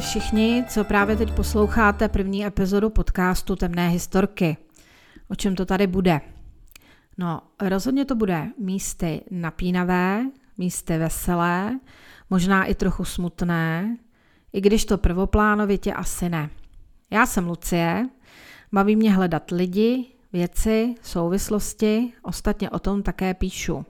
všichni, co právě teď posloucháte první epizodu podcastu Temné historky. O čem to tady bude? No, rozhodně to bude místy napínavé, místy veselé, možná i trochu smutné, i když to prvoplánovitě asi ne. Já jsem Lucie, baví mě hledat lidi, věci, souvislosti, ostatně o tom také píšu.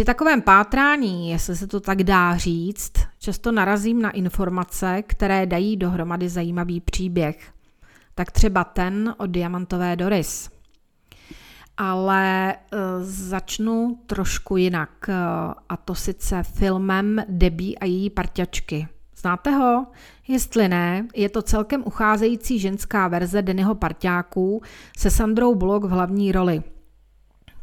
Při takovém pátrání, jestli se to tak dá říct, často narazím na informace, které dají dohromady zajímavý příběh. Tak třeba ten o diamantové Doris. Ale e, začnu trošku jinak, e, a to sice filmem Debí a její parťačky. Znáte ho? Jestli ne, je to celkem ucházející ženská verze Dennyho parťáků se Sandrou Bullock v hlavní roli –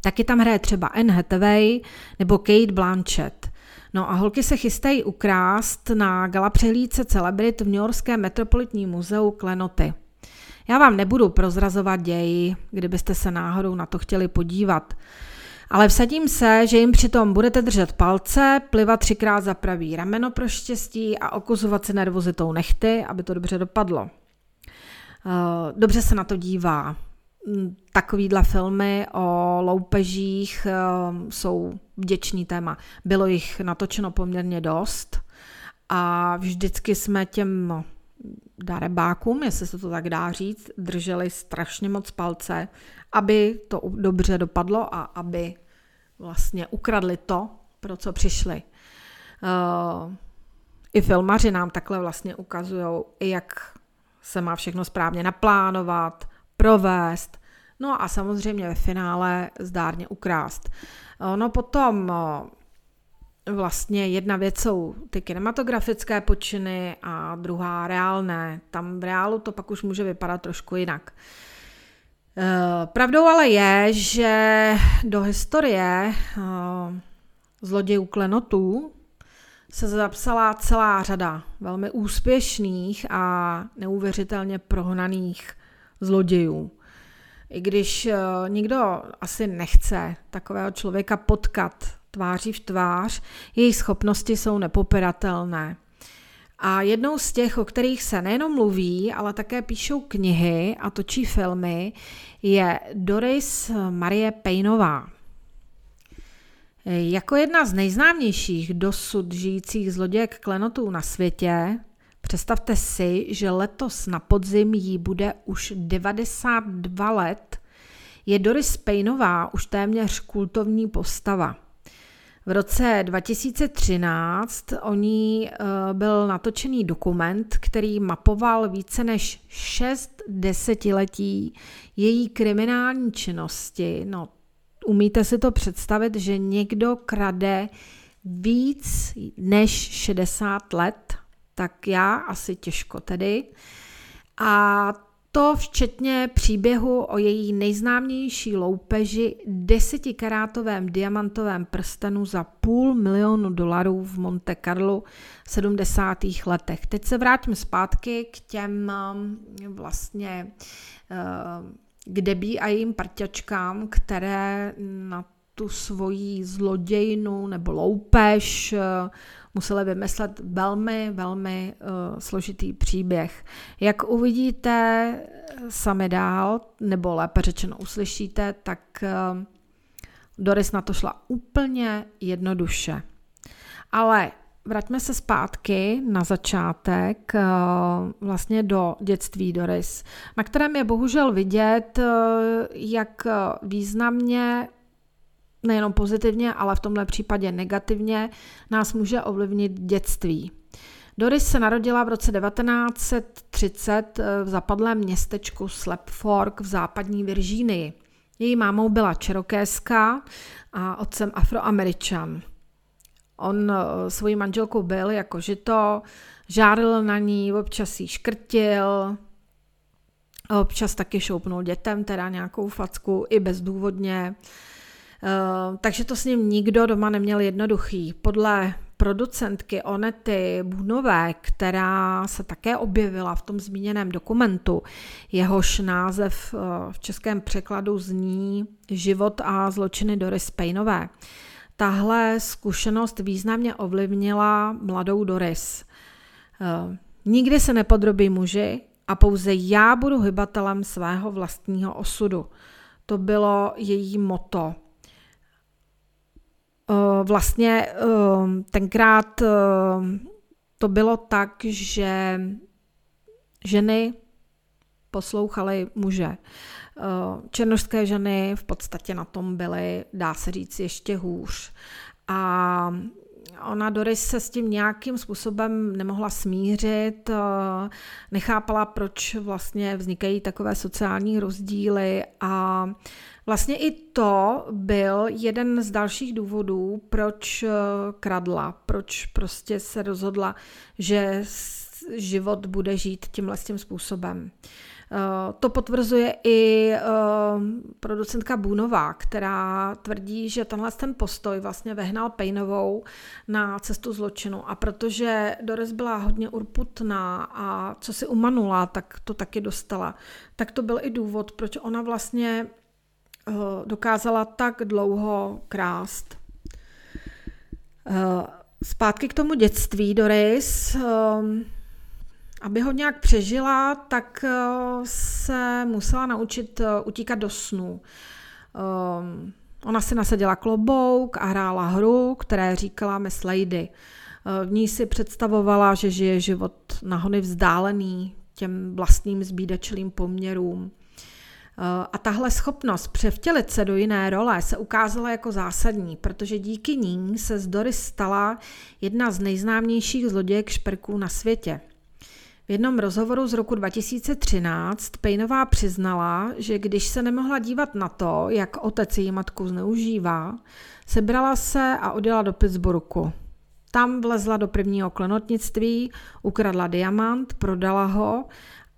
Taky tam hraje třeba Anne Hathaway nebo Kate Blanchett. No a holky se chystají ukrást na gala přehlídce celebrit v New Yorkském metropolitním muzeu Klenoty. Já vám nebudu prozrazovat ději, kdybyste se náhodou na to chtěli podívat. Ale vsadím se, že jim přitom budete držet palce, plivat třikrát za pravý rameno pro štěstí a okuzovat se nervozitou nechty, aby to dobře dopadlo. Eh, dobře se na to dívá takovýhle filmy o loupežích ehm, jsou vděčný téma. Bylo jich natočeno poměrně dost a vždycky jsme těm darebákům, jestli se to tak dá říct, drželi strašně moc palce, aby to dobře dopadlo a aby vlastně ukradli to, pro co přišli. Ehm, I filmaři nám takhle vlastně ukazují, jak se má všechno správně naplánovat, provést, no a samozřejmě ve finále zdárně ukrást. No potom vlastně jedna věc jsou ty kinematografické počiny a druhá reálné. Tam v reálu to pak už může vypadat trošku jinak. E, pravdou ale je, že do historie zlodějů klenotů se zapsala celá řada velmi úspěšných a neuvěřitelně prohnaných zlodějů. I když eh, nikdo asi nechce takového člověka potkat tváří v tvář, jejich schopnosti jsou nepopiratelné. A jednou z těch, o kterých se nejenom mluví, ale také píšou knihy a točí filmy, je Doris Marie Paynová. Jako jedna z nejznámějších dosud žijících zlodějek klenotů na světě Představte si, že letos na podzim jí bude už 92 let. Je Doris Paynová už téměř kultovní postava. V roce 2013 o ní eh, byl natočený dokument, který mapoval více než 6 desetiletí její kriminální činnosti. No, umíte si to představit, že někdo krade víc než 60 let? Tak já asi těžko tedy. A to včetně příběhu o její nejznámější loupeži desetikarátovém diamantovém prstenu za půl milionu dolarů v Monte Carlo v 70. letech. Teď se vrátím zpátky k těm um, vlastně uh, k Debí a jejím parťačkám, které na tu svoji zlodějnu nebo loupež uh, museli vymyslet velmi, velmi uh, složitý příběh. Jak uvidíte sami dál, nebo lépe řečeno uslyšíte, tak uh, Doris na to šla úplně jednoduše. Ale vraťme se zpátky na začátek, vlastně do dětství Doris, na kterém je bohužel vidět, jak významně nejenom pozitivně, ale v tomhle případě negativně, nás může ovlivnit dětství. Doris se narodila v roce 1930 eh, v zapadlém městečku Slap Fork v západní Virginii. Její mámou byla čerokéská a otcem afroameričan. On eh, svojí manželkou byl jako žito, žáril na ní, občas jí škrtil, občas taky šoupnul dětem, teda nějakou facku i bezdůvodně. Eh, takže to s ním nikdo doma neměl jednoduchý. Podle producentky Onety Bunové, která se také objevila v tom zmíněném dokumentu, jehož název eh, v českém překladu zní Život a zločiny Doris Payneové. Tahle zkušenost významně ovlivnila mladou Doris. Eh, Nikdy se nepodrobí muži a pouze já budu hybatelem svého vlastního osudu. To bylo její moto. Eh, vlastně eh, tenkrát eh, to bylo tak, že ženy poslouchaly muže. Černožské ženy v podstatě na tom byly, dá se říct, ještě hůř. A ona Doris se s tím nějakým způsobem nemohla smířit, nechápala, proč vlastně vznikají takové sociální rozdíly a Vlastně i to byl jeden z dalších důvodů, proč eh, kradla, proč prostě se rozhodla, že život bude žít tímhle tím způsobem. Eh, to potvrzuje i eh, producentka Bůnová, která tvrdí, že tenhle ten postoj vlastně vehnal Pejnovou na cestu zločinu. A protože Doris byla hodně urputná a co si umanula, tak to taky dostala, tak to byl i důvod, proč ona vlastně Eh, dokázala tak dlouho krást. Eh, zpátky k tomu dětství Doris, eh, aby ho nějak přežila, tak se musela naučit utíkat do snu. Ona si nasadila klobouk a hrála hru, které říkala Miss Lady. V ní si představovala, že žije život nahony vzdálený těm vlastním zbídečilým poměrům. Eh, a tahle schopnost převtělit se do jiné role se ukázala jako zásadní, protože díky ní se z Doris stala jedna z nejznámějších zlodějek šperků na světě. V jednom rozhovoru z roku 2013 Pejnová přiznala, že když se nemohla dívat na to, jak otec její matku zneužívá, sebrala se a odjela do Pittsburghu. Tam vlezla do prvního klenotnictví, ukradla diamant, prodala ho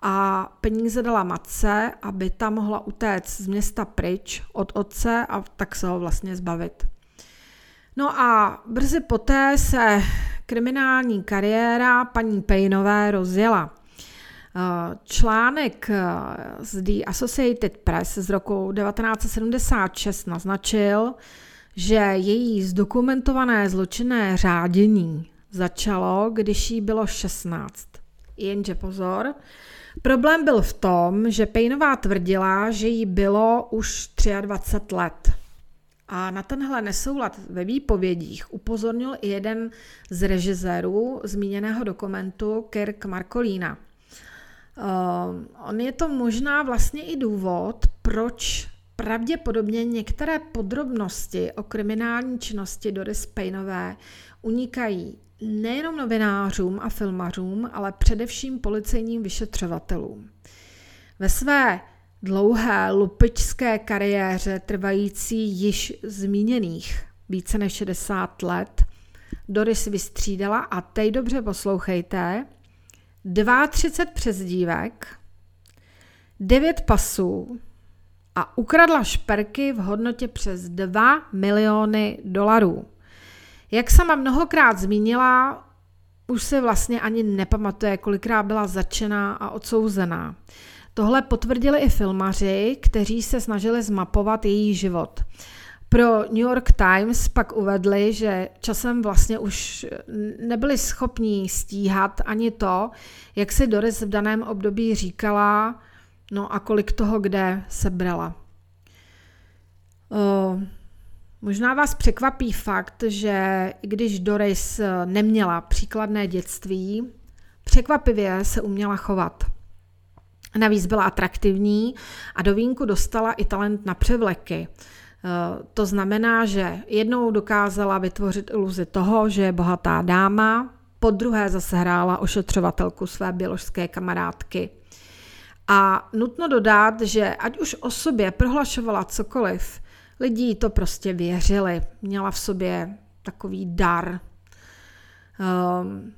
a peníze dala matce, aby ta mohla utéct z města pryč od otce a tak se ho vlastně zbavit. No a brzy poté se kriminální kariéra paní Pejnové rozjela. Eh, článek eh, z The Associated Press z roku 1976 naznačil, že její zdokumentované zločinné řádění začalo, když jí bylo 16. Jenže pozor, Problém byl v tom, že Pejnová tvrdila, že jí bylo už 23 let. A na tenhle nesoulad ve výpovědích upozornil i jeden z režisérů zmíněného dokumentu, Kirk Markolína. Uh, on je to možná vlastně i důvod, proč pravděpodobně některé podrobnosti o kriminální činnosti Doris Pejnové unikají nejenom novinářům a filmařům, ale především policejním vyšetřovatelům. Ve své dlouhé lupičské kariéře trvající již zmíněných více než 60 let Doris vystřídala a teď dobře poslouchejte 32 přezdívek, 9 pasů a ukradla šperky v hodnotě přes 2 miliony dolarů. Jak sama mnohokrát zmínila, už se vlastně ani nepamatuje, kolikrát byla začená a odsouzená. Tohle potvrdili i filmaři, kteří se snažili zmapovat její život. Pro New York Times pak uvedli, že časem vlastně už nebyli schopní stíhat ani to, jak si Doris v daném období říkala, no a kolik toho kde sebrala. Uh, Možná vás překvapí fakt, že i když Doris neměla příkladné dětství, překvapivě se uměla chovat. Navíc byla atraktivní a do vínku dostala i talent na převleky. Eh, to znamená, že jednou dokázala vytvořit iluzi toho, že je bohatá dáma, po druhé zase hrála ošetřovatelku své běložské kamarádky. A nutno dodat, že ať už o sobě prohlašovala cokoliv, Lidi to prostě věřili. Měla v sobě takový dar. Ehm,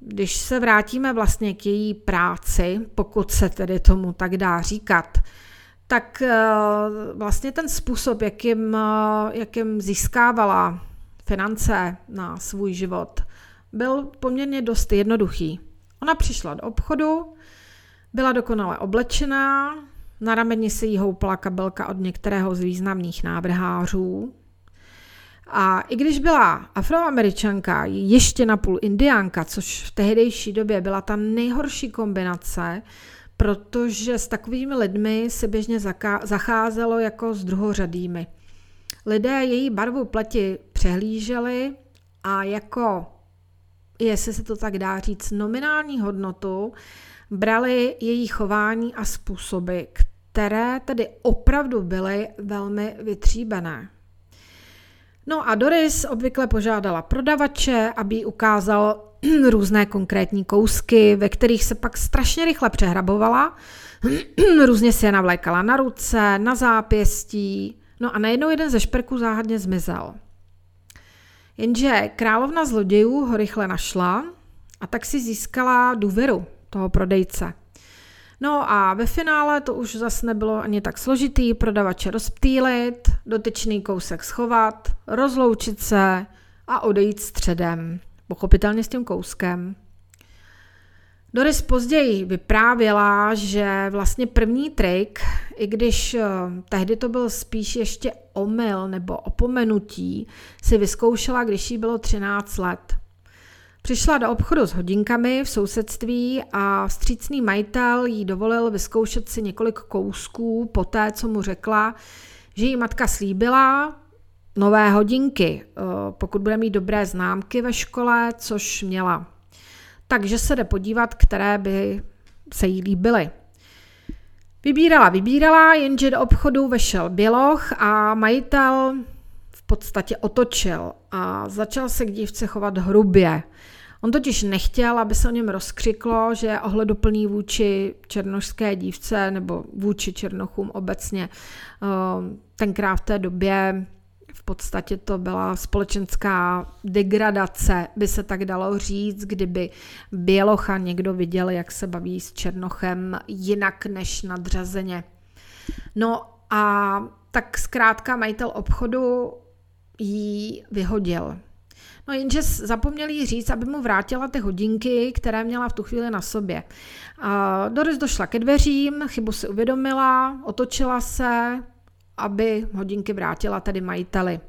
když se vrátíme vlastně k její práci, pokud se tedy tomu tak dá říkat, tak eh, vlastně ten způsob, jakým, eh, jakým získávala finance na svůj život, byl poměrně dost jednoduchý. Ona přišla do obchodu, byla dokonale oblečená, na rameni se jí houpala kabelka od některého z významných návrhářů A i když byla afroameričanka, ještě napůl indiánka, což v tehdejší době byla ta nejhorší kombinace, protože s takovými lidmi se běžně zacházelo jako s druhořadými. Lidé její barvu pleti přehlíželi a jako, jestli se to tak dá říct, nominální hodnotu brali její chování a způsoby, které tedy opravdu byly velmi vytříbené. No a Doris obvykle požádala prodavače, aby ukázal různé konkrétní kousky, ve kterých se pak strašně rychle přehrabovala, různě si je navlékala na ruce, na zápěstí, no a najednou jeden ze šperků záhadně zmizel. Jenže královna zlodějů ho rychle našla a tak si získala důvěru toho prodejce. No a ve finále to už zase nebylo ani tak složitý, prodavače rozptýlit, dotyčný kousek schovat, rozloučit se a odejít středem, pochopitelně s tím kouskem. Doris později vyprávěla, že vlastně první trik, i když eh, tehdy to byl spíš ještě omyl nebo opomenutí, si vyzkoušela, když jí bylo 13 let. Přišla do obchodu s hodinkami v sousedství a vstřícný majitel jí dovolil vyzkoušet si několik kousků po té, co mu řekla, že jí matka slíbila nové hodinky, eh, pokud bude mít dobré známky ve škole, což měla. Takže se jde podívat, které by se jí líbily. Vybírala, vybírala, jenže do obchodu vešel běloch a majitel podstatě otočil a začal se k dívce chovat hrubě. On totiž nechtěl, aby se o něm rozkřiklo, že je ohleduplný vůči černošské dívce nebo vůči černochům obecně. Ehm, tenkrát v té době v podstatě to byla společenská degradace, by se tak dalo říct, kdyby Bělocha někdo viděl, jak se baví s Černochem jinak než nadřazeně. No a tak zkrátka majitel obchodu jí vyhodil. No jenže zapomněl jí říct, aby mu vrátila ty hodinky, které měla v tu chvíli na sobě. Doris došla ke dveřím, chybu si uvědomila, otočila se, aby hodinky vrátila tedy majiteli.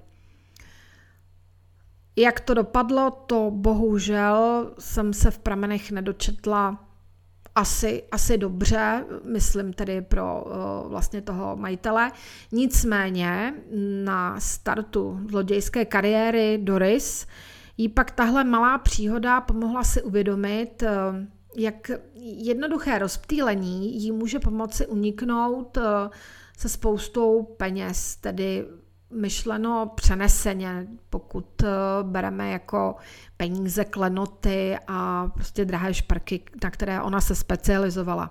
Jak to dopadlo, to bohužel jsem se v pramenech nedočetla asi, asi dobře, myslím tedy pro uh, vlastně toho majitele. Nicméně na startu zlodějské kariéry Doris jí pak tahle malá příhoda pomohla si uvědomit, uh, jak jednoduché rozptýlení jí může pomoci uniknout uh, se spoustou peněz, tedy myšleno přeneseně, pokud bereme jako peníze, klenoty a prostě drahé šperky, na které ona se specializovala.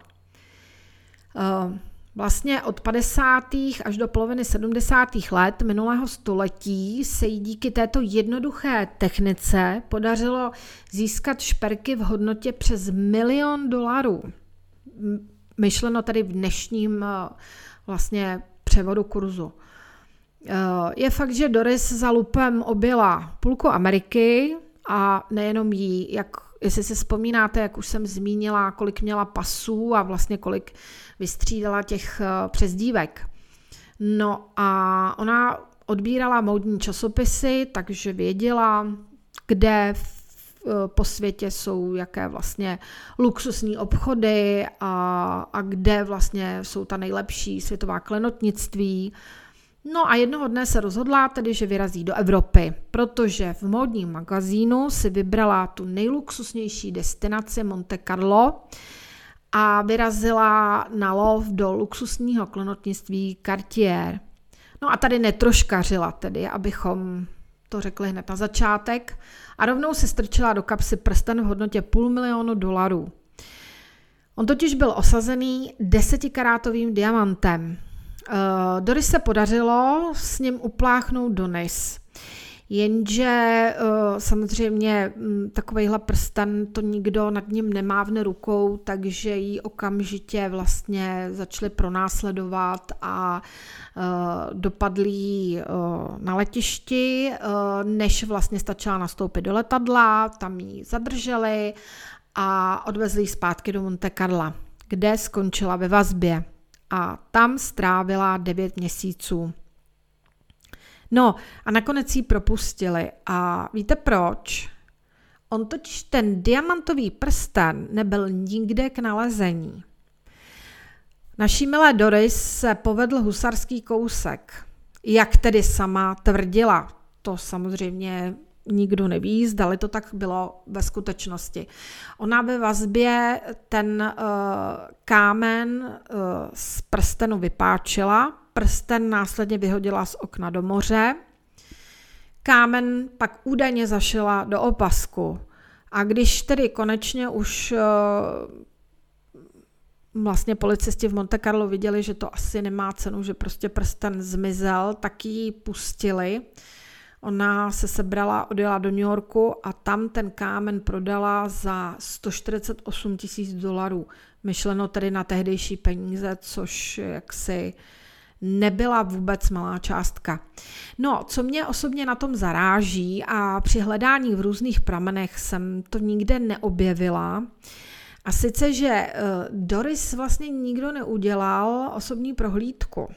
Eh, vlastně od 50. až do poloviny 70. let minulého století se jí díky této jednoduché technice podařilo získat šperky v hodnotě přes milion dolarů. Myšleno tedy v dnešním eh, vlastně převodu kurzu. Eh, je fakt, že Doris za lupem objela půlku Ameriky, a nejenom jí, jak, jestli si vzpomínáte, jak už jsem zmínila, kolik měla pasů a vlastně kolik vystřídala těch eh, přezdívek. No a ona odbírala módní časopisy, takže věděla, kde eh, po světě jsou jaké vlastně luxusní obchody a, a kde vlastně jsou ta nejlepší světová klenotnictví. No a jednoho dne se rozhodla tedy, že vyrazí do Evropy, protože v módním magazínu si vybrala tu nejluxusnější destinaci Monte Carlo a vyrazila na lov do luxusního klonotnictví Cartier. No a tady netroškařila tedy, abychom to řekli hned na začátek, a rovnou se strčila do kapsy prsten v hodnotě půl milionu dolarů. On totiž byl osazený desetikarátovým diamantem, Doris se podařilo s ním upláchnout do NIS. Jenže uh, samozřejmě um, takovejhle prsten to nikdo nad ním nemávne rukou, takže ji okamžitě vlastně začali pronásledovat a uh, dopadli uh, na letišti, než vlastně stačila nastoupit do letadla, tam ji zadrželi a odvezli ji zpátky do Monte Carla, kde skončila ve vazbě a tam strávila 9 měsíců. No a nakonec ji propustili. A víte proč? On totiž ten diamantový prsten nebyl nikde k nalezení. Naší milé Doris se povedl husarský kousek. Jak tedy sama tvrdila, to samozřejmě nikdo neví, zdali to tak bylo ve skutečnosti. Ona ve vazbě ten uh, kámen uh, z prstenu vypáčila, prsten následně vyhodila z okna do moře, kámen pak údajně zašila do opasku. A když tedy konečně už uh, vlastně policisti v Monte Carlo viděli, že to asi nemá cenu, že prostě prsten zmizel, tak ji pustili. Ona se sebrala, odjela do New Yorku a tam ten kámen prodala za 148 tisíc dolarů. Myšleno tedy na tehdejší peníze, což jaksi nebyla vůbec malá částka. No, co mě osobně na tom zaráží a při hledání v různých pramenech jsem to nikde neobjevila, a sice, že eh, Doris vlastně nikdo neudělal osobní prohlídku.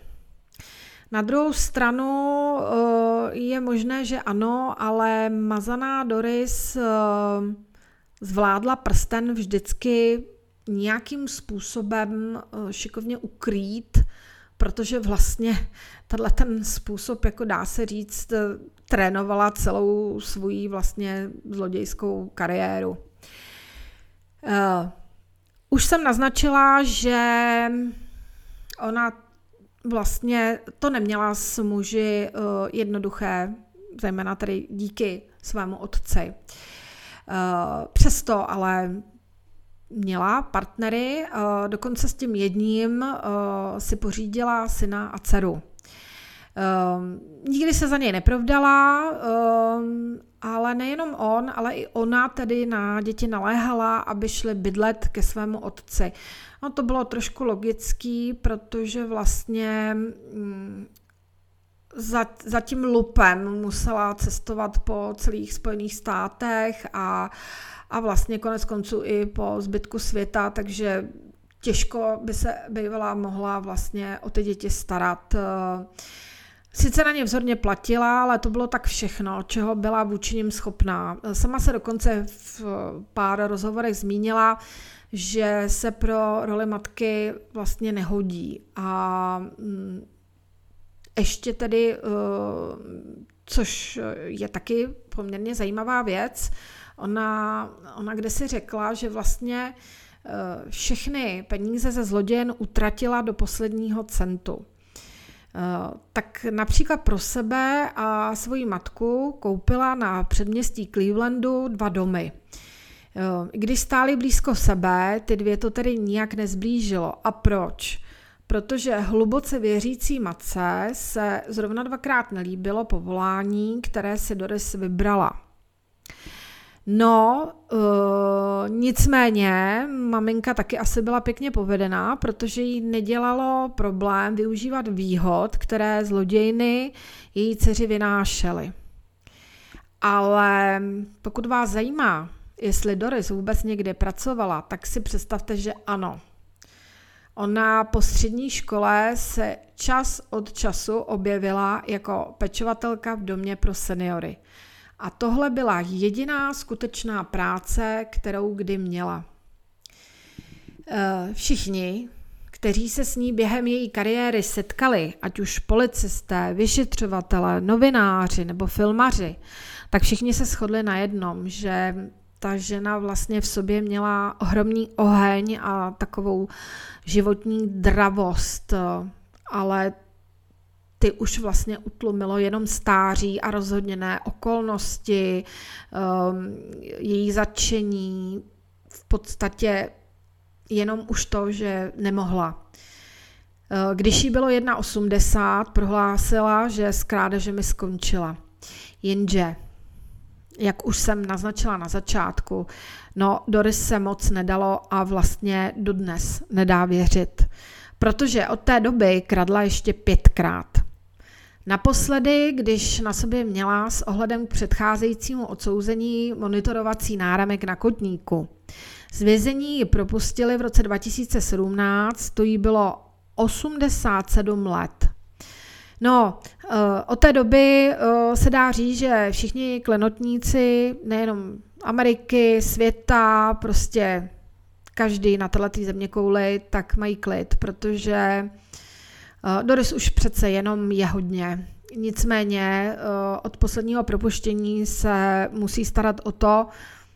Na druhou stranu eh, je možné, že ano, ale mazaná Doris eh, zvládla prsten vždycky nějakým způsobem šikovně ukrýt, protože vlastně tenhle ten způsob, jako dá se říct, trénovala celou svoji vlastně zlodějskou kariéru. Už jsem naznačila, že ona vlastně to neměla s muži uh, jednoduché, zejména tedy díky svému otci. Uh, přesto ale měla partnery, uh, dokonce s tím jedním si pořídila syna a dceru. Um, nikdy se za něj neprovdala, um, ale nejenom on, ale i ona tedy na děti naléhala, aby šli bydlet ke svému otci. No to bylo trošku logický, protože vlastně um, za, za tím lupem musela cestovat po celých Spojených státech a, a vlastně konec konců i po zbytku světa, takže těžko by se bývala mohla vlastně o ty děti starat. Uh, Sice na ně vzorně platila, ale to bylo tak všechno, čeho byla vůči ním schopná. Sama se dokonce v pár rozhovorech zmínila, že se pro roli matky vlastně nehodí. A mm, ještě tedy, eh, což je taky poměrně zajímavá věc, ona, ona kde si řekla, že vlastně eh, všechny peníze ze zlodějen utratila do posledního centu. Eh, tak například pro sebe a svoji matku koupila na předměstí Clevelandu dva domy. Eh, když stály blízko sebe, ty dvě to tedy nijak nezblížilo. A proč? Protože hluboce věřící matce se zrovna dvakrát nelíbilo povolání, které si Doris vybrala. No, uh, nicméně maminka taky asi byla pěkně povedená, protože jí nedělalo problém využívat výhod, které zlodějny její dceři vynášely. Ale pokud vás zajímá, jestli Doris vůbec někde pracovala, tak si představte, že ano. Ona po střední škole se čas od času objevila jako pečovatelka v domě pro seniory. A tohle byla jediná skutečná práce, kterou kdy měla. E, všichni, kteří se s ní během její kariéry setkali, ať už policisté, vyšetřovatele, novináři nebo filmaři, tak všichni se shodli na jednom, že ta žena vlastně v sobě měla ohromný oheň a takovou životní dravost, ale ty už vlastně utlumilo jenom stáří a rozhodně ne okolnosti, um, její začení, v podstatě jenom už to, že nemohla. Uh, když jí bylo 1,80, prohlásila, že s krádežemi skončila. Jenže, jak už jsem naznačila na začátku, no Doris se moc nedalo a vlastně dodnes nedá věřit. Protože od té doby kradla ještě pětkrát. Naposledy, když na sobě měla s ohledem k předcházejícímu odsouzení monitorovací náramek na kotníku. Z vězení ji propustili v roce 2017, to jí bylo 87 let. No, eh, od té doby eh, se dá říct, že všichni klenotníci, nejenom Ameriky, světa, prostě každý na této země kouli, tak mají klid, protože Doris už přece jenom je hodně. Nicméně od posledního propuštění se musí starat o to,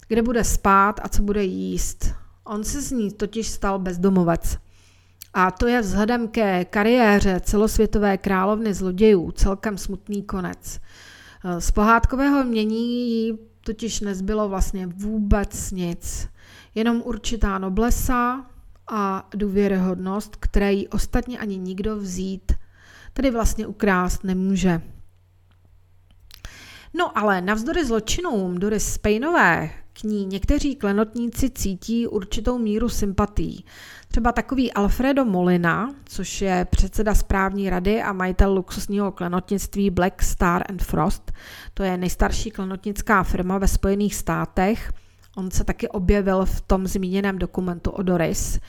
kde bude spát a co bude jíst. On se z ní totiž stal bezdomovec. A to je vzhledem ke kariéře celosvětové královny zlodějů celkem smutný konec. Z pohádkového mění jí totiž nezbylo vlastně vůbec nic. Jenom určitá noblesa a důvěryhodnost, které jí ostatně ani nikdo vzít, tedy vlastně ukrást nemůže. No ale navzdory zločinům Doris Spainové k ní někteří klenotníci cítí určitou míru sympatí. Třeba takový Alfredo Molina, což je předseda správní rady a majitel luxusního klenotnictví Black Star and Frost. To je nejstarší klenotnická firma ve Spojených státech. On se taky objevil v tom zmíněném dokumentu o Doris.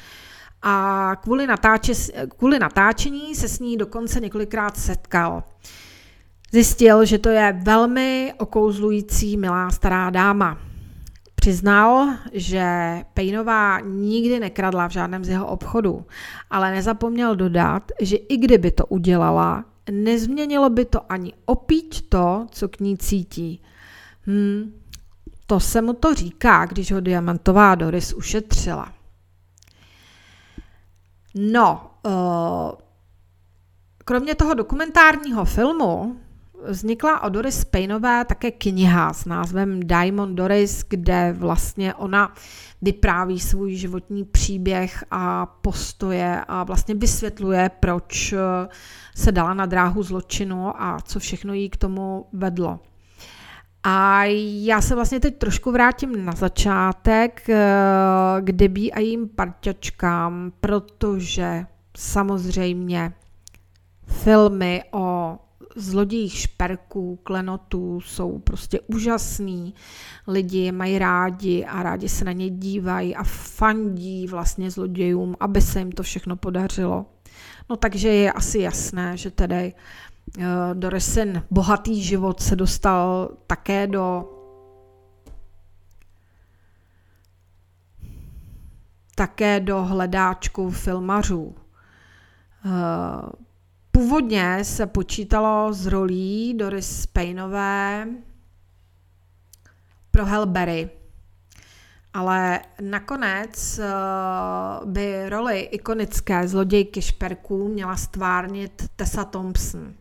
A kvůli, natáče, kvůli natáčení se s ní dokonce několikrát setkal. Zjistil, že to je velmi okouzlující milá stará dáma. Přiznal, že Pejnová nikdy nekradla v žádném z jeho obchodů, ale nezapomněl dodat, že i kdyby to udělala, nezměnilo by to ani opíč to, co k ní cítí. Hmm, to se mu to říká, když ho diamantová Doris ušetřila. No, uh, kromě toho dokumentárního filmu vznikla o Doris Painové také kniha s názvem Diamond Doris, kde vlastně ona vypráví svůj životní příběh a postoje a vlastně vysvětluje, proč eh, se dala na dráhu zločinu a co všechno jí k tomu vedlo. A já se vlastně teď trošku vrátím na začátek eh, k Debí a jím parťačkám, protože samozřejmě filmy o zlodějích šperků, klenotů jsou prostě úžasný. Lidi je mají rádi a rádi se na ně dívají a fandí vlastně zlodějům, aby se jim to všechno podařilo. No takže je asi jasné, že tedy uh, Doresin bohatý život se dostal také do také do hledáčku filmařů. Uh, Původně se počítalo z rolí Doris Painové pro Hellberry, ale nakonec eh, by roli ikonické zlodějky šperků měla stvárnit Tessa Thompson.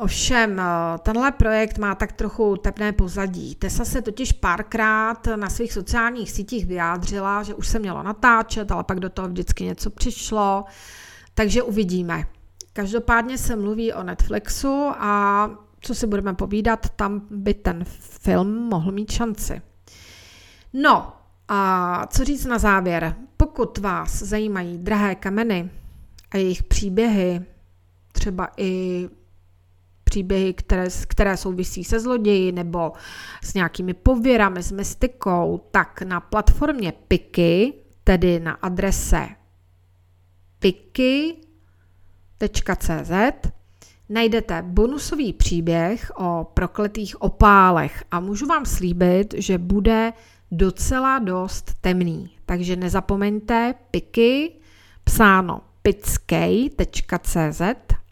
Ovšem, eh, tenhle projekt má tak trochu tepné pozadí. Tessa se totiž párkrát na svých sociálních sítích vyjádřila, že už se mělo natáčet, ale pak do toho vždycky něco přišlo, takže uvidíme. Každopádně se mluví o Netflixu a co si budeme povídat, tam by ten film mohl mít šanci. No a co říct na závěr? Pokud vás zajímají drahé kameny a jejich příběhy, třeba i příběhy, které, které souvisí se zloději nebo s nějakými pověrami, s mystikou, tak na platformě Piky, tedy na adrese Piky www.cz najdete bonusový příběh o prokletých opálech a můžu vám slíbit, že bude docela dost temný. Takže nezapomeňte piky, psáno pickej.cz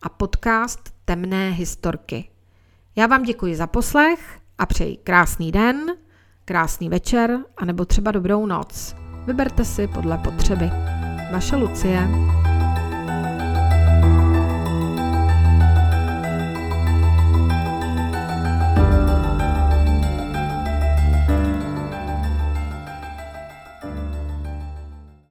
a podcast Temné historky. Já vám děkuji za poslech a přeji krásný den, krásný večer a nebo třeba dobrou noc. Vyberte si podle potřeby. Vaše Lucie.